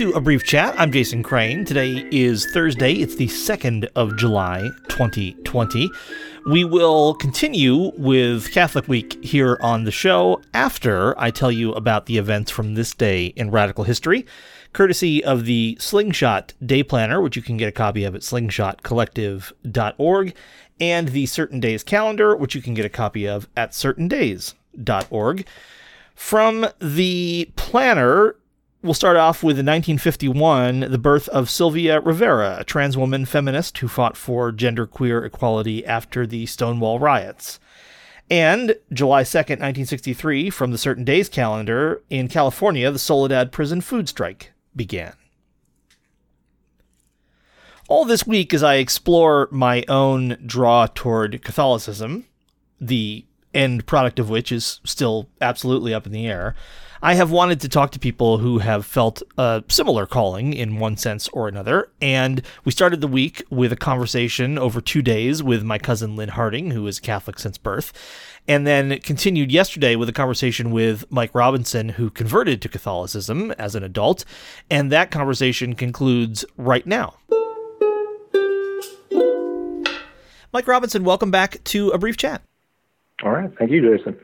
To a brief chat. I'm Jason Crane. Today is Thursday. It's the 2nd of July, 2020. We will continue with Catholic Week here on the show after I tell you about the events from this day in radical history, courtesy of the Slingshot Day Planner, which you can get a copy of at slingshotcollective.org, and the Certain Days Calendar, which you can get a copy of at certaindays.org. From the planner, We'll start off with in 1951, the birth of Sylvia Rivera, a trans woman feminist who fought for genderqueer equality after the Stonewall riots. And July 2nd, 1963, from the Certain Days calendar, in California, the Soledad prison food strike began. All this week, as I explore my own draw toward Catholicism, the end product of which is still absolutely up in the air, I have wanted to talk to people who have felt a similar calling in one sense or another. And we started the week with a conversation over two days with my cousin Lynn Harding, who is Catholic since birth. And then continued yesterday with a conversation with Mike Robinson, who converted to Catholicism as an adult. And that conversation concludes right now. Mike Robinson, welcome back to a brief chat. All right. Thank you, Jason.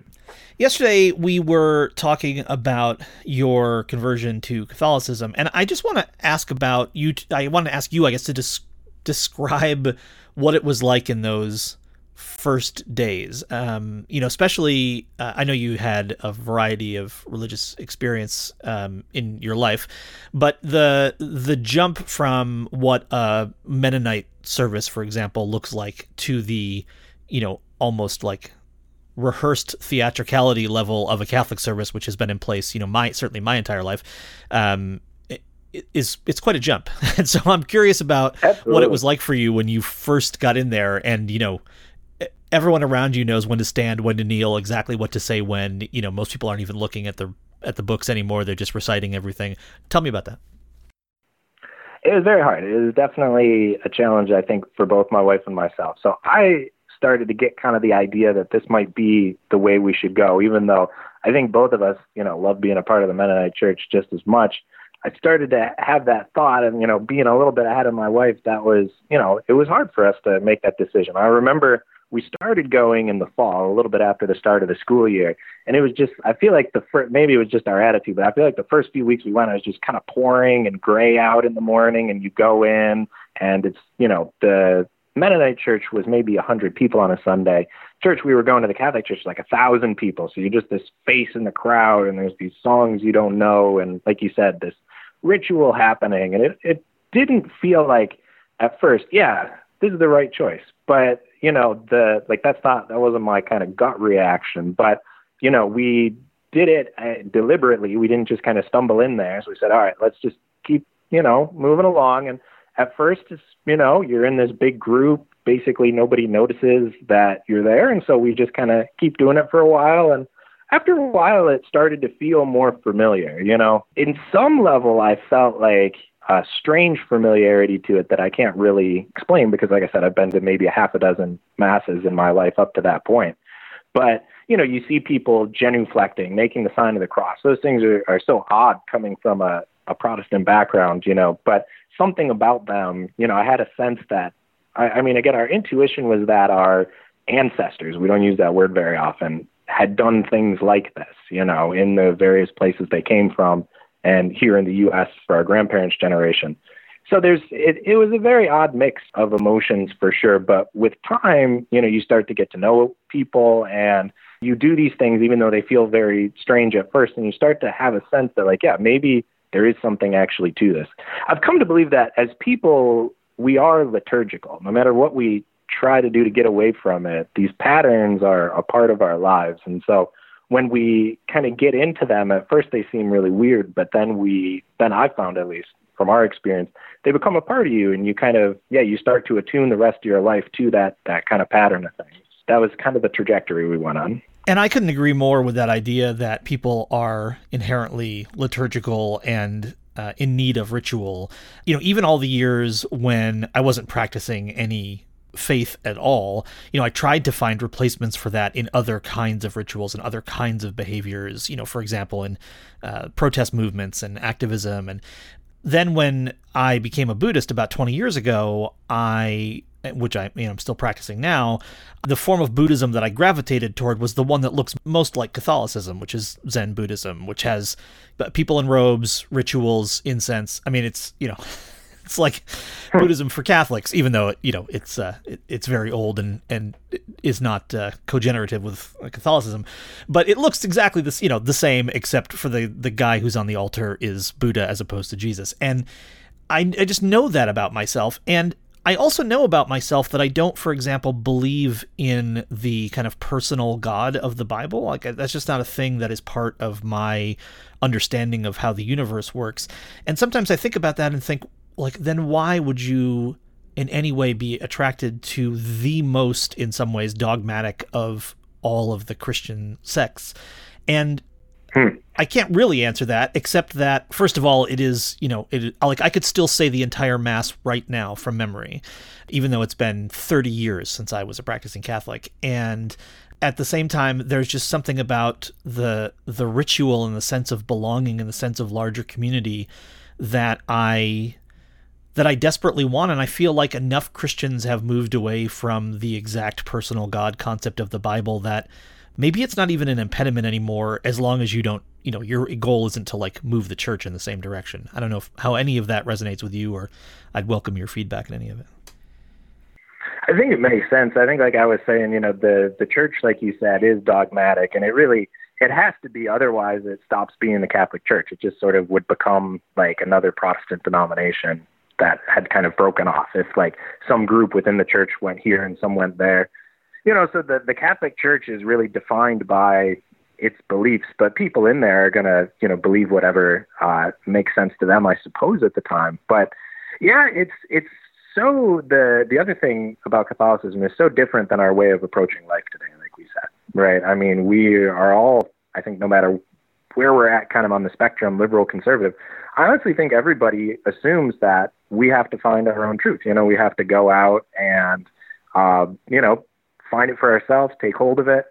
Yesterday, we were talking about your conversion to Catholicism, and I just want to ask about you. I want to ask you, I guess, to des- describe what it was like in those first days. Um, you know, especially, uh, I know you had a variety of religious experience um, in your life, but the the jump from what a Mennonite service, for example, looks like to the, you know, almost like rehearsed theatricality level of a Catholic service, which has been in place, you know, my certainly my entire life, um, is it's quite a jump. and so I'm curious about Absolutely. what it was like for you when you first got in there, and you know, everyone around you knows when to stand, when to kneel, exactly what to say when. You know, most people aren't even looking at the at the books anymore; they're just reciting everything. Tell me about that. It was very hard. It was definitely a challenge, I think, for both my wife and myself. So I started to get kind of the idea that this might be the way we should go, even though I think both of us, you know, love being a part of the Mennonite church just as much. I started to have that thought and, you know, being a little bit ahead of my wife, that was, you know, it was hard for us to make that decision. I remember we started going in the fall, a little bit after the start of the school year. And it was just, I feel like the first, maybe it was just our attitude, but I feel like the first few weeks we went, it was just kind of pouring and gray out in the morning. And you go in and it's, you know, the, Mennonite church was maybe a hundred people on a Sunday. Church we were going to the Catholic church like a thousand people. So you're just this face in the crowd, and there's these songs you don't know, and like you said, this ritual happening, and it it didn't feel like at first, yeah, this is the right choice. But you know, the like that's not that wasn't my kind of gut reaction. But you know, we did it uh, deliberately. We didn't just kind of stumble in there. So we said, all right, let's just keep you know moving along and at first it's you know you're in this big group basically nobody notices that you're there and so we just kind of keep doing it for a while and after a while it started to feel more familiar you know? In some level i felt like a strange familiarity to it that i can't really explain because like i said i've been to maybe a half a dozen masses in my life up to that point. But you know you see people genuflecting making the sign of the cross. Those things are, are so odd coming from a, a protestant background you know but something about them, you know, I had a sense that, I, I mean, again, our intuition was that our ancestors, we don't use that word very often, had done things like this, you know, in the various places they came from and here in the US for our grandparents' generation. So there's it, it was a very odd mix of emotions for sure, but with time, you know, you start to get to know people and you do these things even though they feel very strange at first and you start to have a sense that like, yeah, maybe there is something actually to this. I've come to believe that as people, we are liturgical. No matter what we try to do to get away from it, these patterns are a part of our lives. And so when we kind of get into them, at first they seem really weird, but then we, then I found at least from our experience, they become a part of you and you kind of, yeah, you start to attune the rest of your life to that, that kind of pattern of things. That was kind of the trajectory we went on. And I couldn't agree more with that idea that people are inherently liturgical and uh, in need of ritual. You know, even all the years when I wasn't practicing any faith at all, you know, I tried to find replacements for that in other kinds of rituals and other kinds of behaviors. You know, for example, in uh, protest movements and activism and then when I became a Buddhist about 20 years ago, I which I you know I'm still practicing now, the form of Buddhism that I gravitated toward was the one that looks most like Catholicism, which is Zen Buddhism, which has people in robes, rituals, incense. I mean, it's you know, it's like Buddhism for Catholics, even though you know it's uh, it, it's very old and and is not uh, co-generative with Catholicism, but it looks exactly this you know the same except for the the guy who's on the altar is Buddha as opposed to Jesus, and I I just know that about myself, and I also know about myself that I don't, for example, believe in the kind of personal God of the Bible. Like that's just not a thing that is part of my understanding of how the universe works. And sometimes I think about that and think, like, then why would you in any way be attracted to the most, in some ways, dogmatic of all of the Christian sects? And Hmm. I can't really answer that, except that first of all, it is you know it like I could still say the entire mass right now from memory, even though it's been 30 years since I was a practicing Catholic, and at the same time, there's just something about the the ritual and the sense of belonging and the sense of larger community that I that I desperately want, and I feel like enough Christians have moved away from the exact personal God concept of the Bible that maybe it's not even an impediment anymore as long as you don't you know your goal isn't to like move the church in the same direction. I don't know if, how any of that resonates with you or i'd welcome your feedback on any of it. I think it makes sense. I think like i was saying you know the the church like you said is dogmatic and it really it has to be otherwise it stops being the catholic church. It just sort of would become like another protestant denomination that had kind of broken off. If like some group within the church went here and some went there you know, so the the Catholic Church is really defined by its beliefs, but people in there are gonna, you know, believe whatever uh, makes sense to them, I suppose, at the time. But yeah, it's it's so the the other thing about Catholicism is so different than our way of approaching life today, like we said, right? I mean, we are all, I think, no matter where we're at, kind of on the spectrum, liberal, conservative. I honestly think everybody assumes that we have to find our own truth. You know, we have to go out and, uh, you know, find it for ourselves, take hold of it.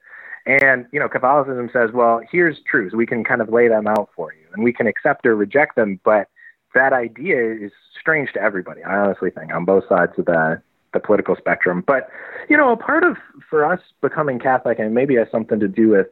And, you know, Catholicism says, well, here's truths. We can kind of lay them out for you and we can accept or reject them. But that idea is strange to everybody, I honestly think, on both sides of the, the political spectrum. But, you know, a part of, for us becoming Catholic, and maybe has something to do with,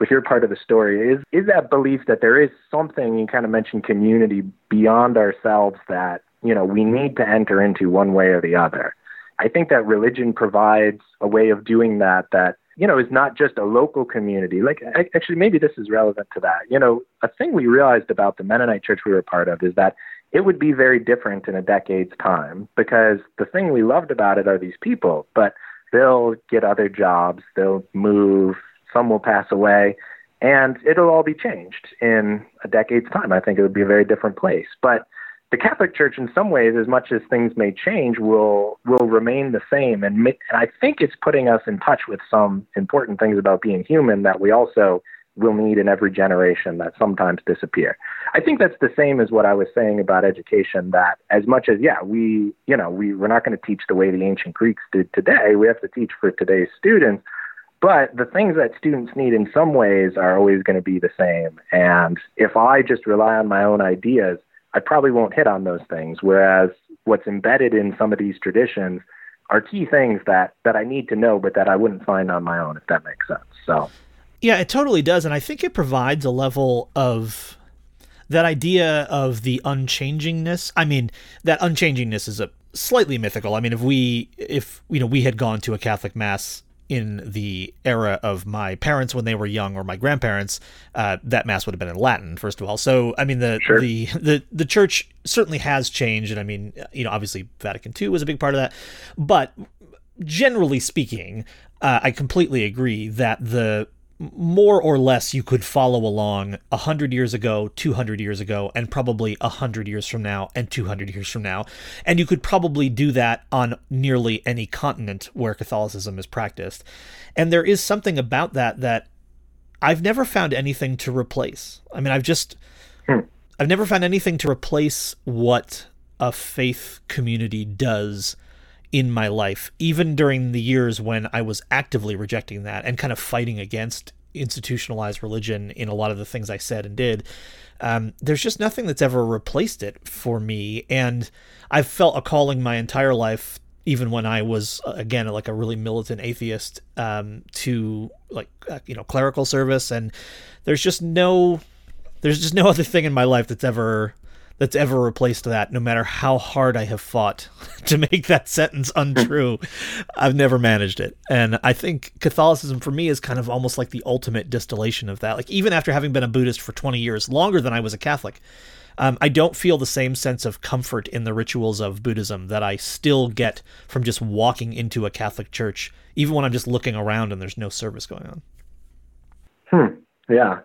with your part of the story, is, is that belief that there is something, you kind of mentioned community beyond ourselves that, you know, we need to enter into one way or the other. I think that religion provides a way of doing that that you know is not just a local community. Like actually, maybe this is relevant to that. You know, a thing we realized about the Mennonite church we were part of is that it would be very different in a decade's time because the thing we loved about it are these people, but they'll get other jobs, they'll move, some will pass away, and it'll all be changed in a decade's time. I think it would be a very different place. But the Catholic Church, in some ways, as much as things may change, will will remain the same. And, and I think it's putting us in touch with some important things about being human that we also will need in every generation that sometimes disappear. I think that's the same as what I was saying about education. That as much as yeah, we you know we we're not going to teach the way the ancient Greeks did today. We have to teach for today's students. But the things that students need in some ways are always going to be the same. And if I just rely on my own ideas, I probably won't hit on those things. Whereas what's embedded in some of these traditions are key things that that I need to know, but that I wouldn't find on my own, if that makes sense. So, yeah, it totally does, and I think it provides a level of that idea of the unchangingness. I mean, that unchangingness is a slightly mythical. I mean, if we if you know we had gone to a Catholic mass in the era of my parents when they were young or my grandparents, uh, that mass would have been in Latin, first of all. So, I mean, the, sure. the, the, the church certainly has changed. And I mean, you know, obviously Vatican II was a big part of that. But generally speaking, uh, I completely agree that the more or less you could follow along 100 years ago, 200 years ago, and probably 100 years from now and 200 years from now. And you could probably do that on nearly any continent where Catholicism is practiced. And there is something about that that I've never found anything to replace. I mean, I've just, hmm. I've never found anything to replace what a faith community does in my life, even during the years when I was actively rejecting that and kind of fighting against institutionalized religion in a lot of the things I said and did. Um, there's just nothing that's ever replaced it for me, and I've felt a calling my entire life, even when I was uh, again like a really militant atheist, um, to like uh, you know clerical service, and there's just no, there's just no other thing in my life that's ever that's ever replaced that, no matter how hard I have fought to make that sentence untrue. I've never managed it. And I think Catholicism for me is kind of almost like the ultimate distillation of that. Like, even after having been a Buddhist for 20 years, longer than I was a Catholic, um, I don't feel the same sense of comfort in the rituals of Buddhism that I still get from just walking into a Catholic church, even when I'm just looking around and there's no service going on. Hmm. Yeah.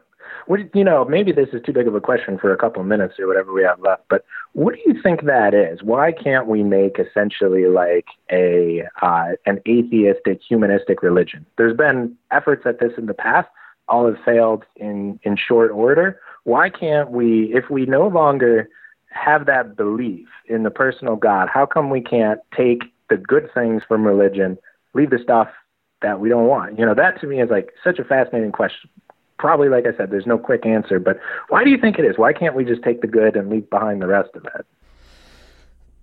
What you know, maybe this is too big of a question for a couple of minutes or whatever we have left, but what do you think that is? Why can't we make essentially like a uh, an atheistic humanistic religion? There's been efforts at this in the past, all have failed in in short order. Why can't we, if we no longer have that belief in the personal God, how come we can't take the good things from religion, leave the stuff that we don't want? You know, that to me is like such a fascinating question probably, like I said, there's no quick answer. But why do you think it is? Why can't we just take the good and leave behind the rest of it?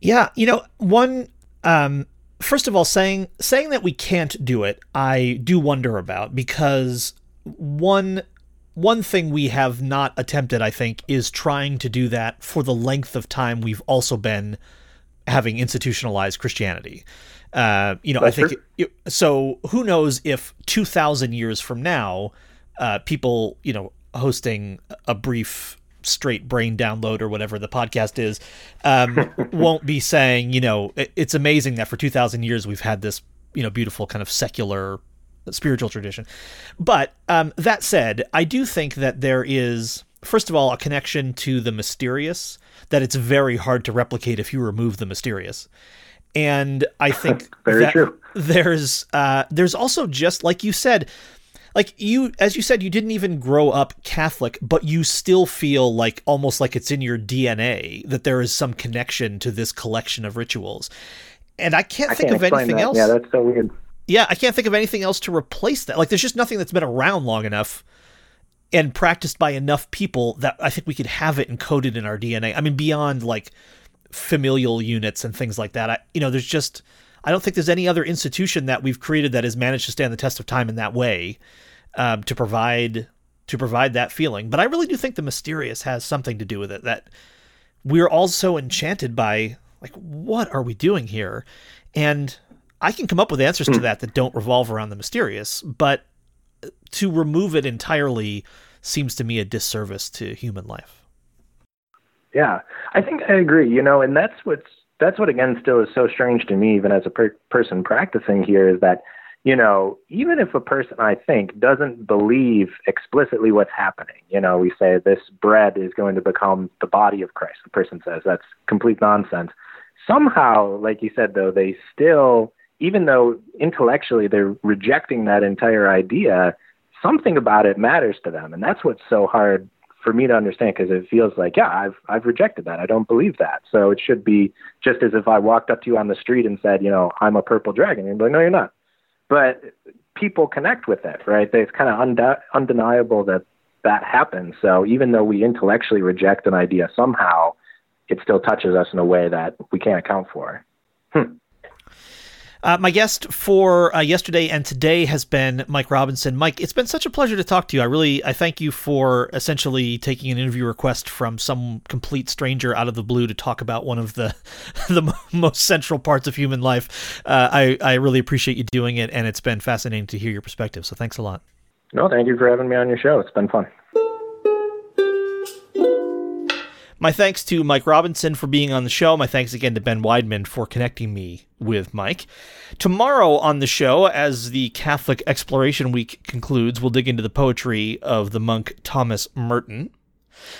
Yeah, you know, one. Um, first of all, saying saying that we can't do it, I do wonder about because one one thing we have not attempted, I think, is trying to do that for the length of time we've also been having institutionalized Christianity. Uh, you know, That's I think it, so. Who knows if two thousand years from now uh, people, you know, hosting a brief straight brain download or whatever the podcast is um, won't be saying, you know, it, it's amazing that for 2,000 years we've had this, you know, beautiful kind of secular spiritual tradition. But um, that said, I do think that there is, first of all, a connection to the mysterious that it's very hard to replicate if you remove the mysterious. And I think very true. There's uh, there's also just like you said, like you as you said you didn't even grow up catholic but you still feel like almost like it's in your dna that there is some connection to this collection of rituals. And i can't I think can't of anything that. else yeah that's so weird. Yeah i can't think of anything else to replace that. Like there's just nothing that's been around long enough and practiced by enough people that i think we could have it encoded in our dna i mean beyond like familial units and things like that. I you know there's just I don't think there's any other institution that we've created that has managed to stand the test of time in that way um, to provide to provide that feeling. But I really do think the mysterious has something to do with it. That we're all so enchanted by like what are we doing here, and I can come up with answers to hmm. that that don't revolve around the mysterious, but to remove it entirely seems to me a disservice to human life. Yeah, I think I agree. You know, and that's what's that's what again still is so strange to me, even as a per- person practicing here, is that you know even if a person I think doesn't believe explicitly what's happening, you know, we say this bread is going to become the body of Christ. The person says that's complete nonsense. Somehow, like you said, though, they still, even though intellectually they're rejecting that entire idea, something about it matters to them, and that's what's so hard for me to understand because it feels like yeah I've I've rejected that. I don't believe that. So it should be just as if I walked up to you on the street and said you know I'm a purple dragon you'd be like no you're not. But people connect with it right? It's kind of unde- undeniable that that happens. So even though we intellectually reject an idea somehow it still touches us in a way that we can't account for. Hmm. Uh, my guest for uh, yesterday and today has been Mike Robinson. Mike, it's been such a pleasure to talk to you. I really, I thank you for essentially taking an interview request from some complete stranger out of the blue to talk about one of the the most central parts of human life. Uh, I I really appreciate you doing it, and it's been fascinating to hear your perspective. So thanks a lot. No, thank you for having me on your show. It's been fun. My thanks to Mike Robinson for being on the show. My thanks again to Ben Weidman for connecting me with Mike. Tomorrow on the show, as the Catholic Exploration Week concludes, we'll dig into the poetry of the monk Thomas Merton.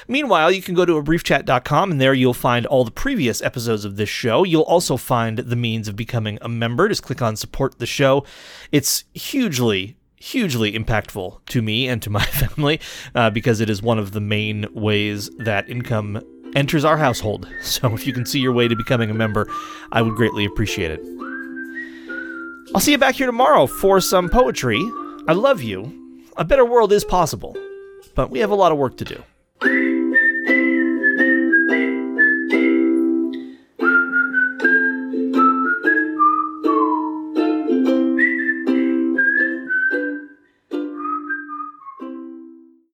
Meanwhile, you can go to abriefchat.com and there you'll find all the previous episodes of this show. You'll also find the means of becoming a member. Just click on support the show. It's hugely, hugely impactful to me and to my family uh, because it is one of the main ways that income enters our household. So if you can see your way to becoming a member, I would greatly appreciate it. I'll see you back here tomorrow for some poetry. I love you. a better world is possible, but we have a lot of work to do.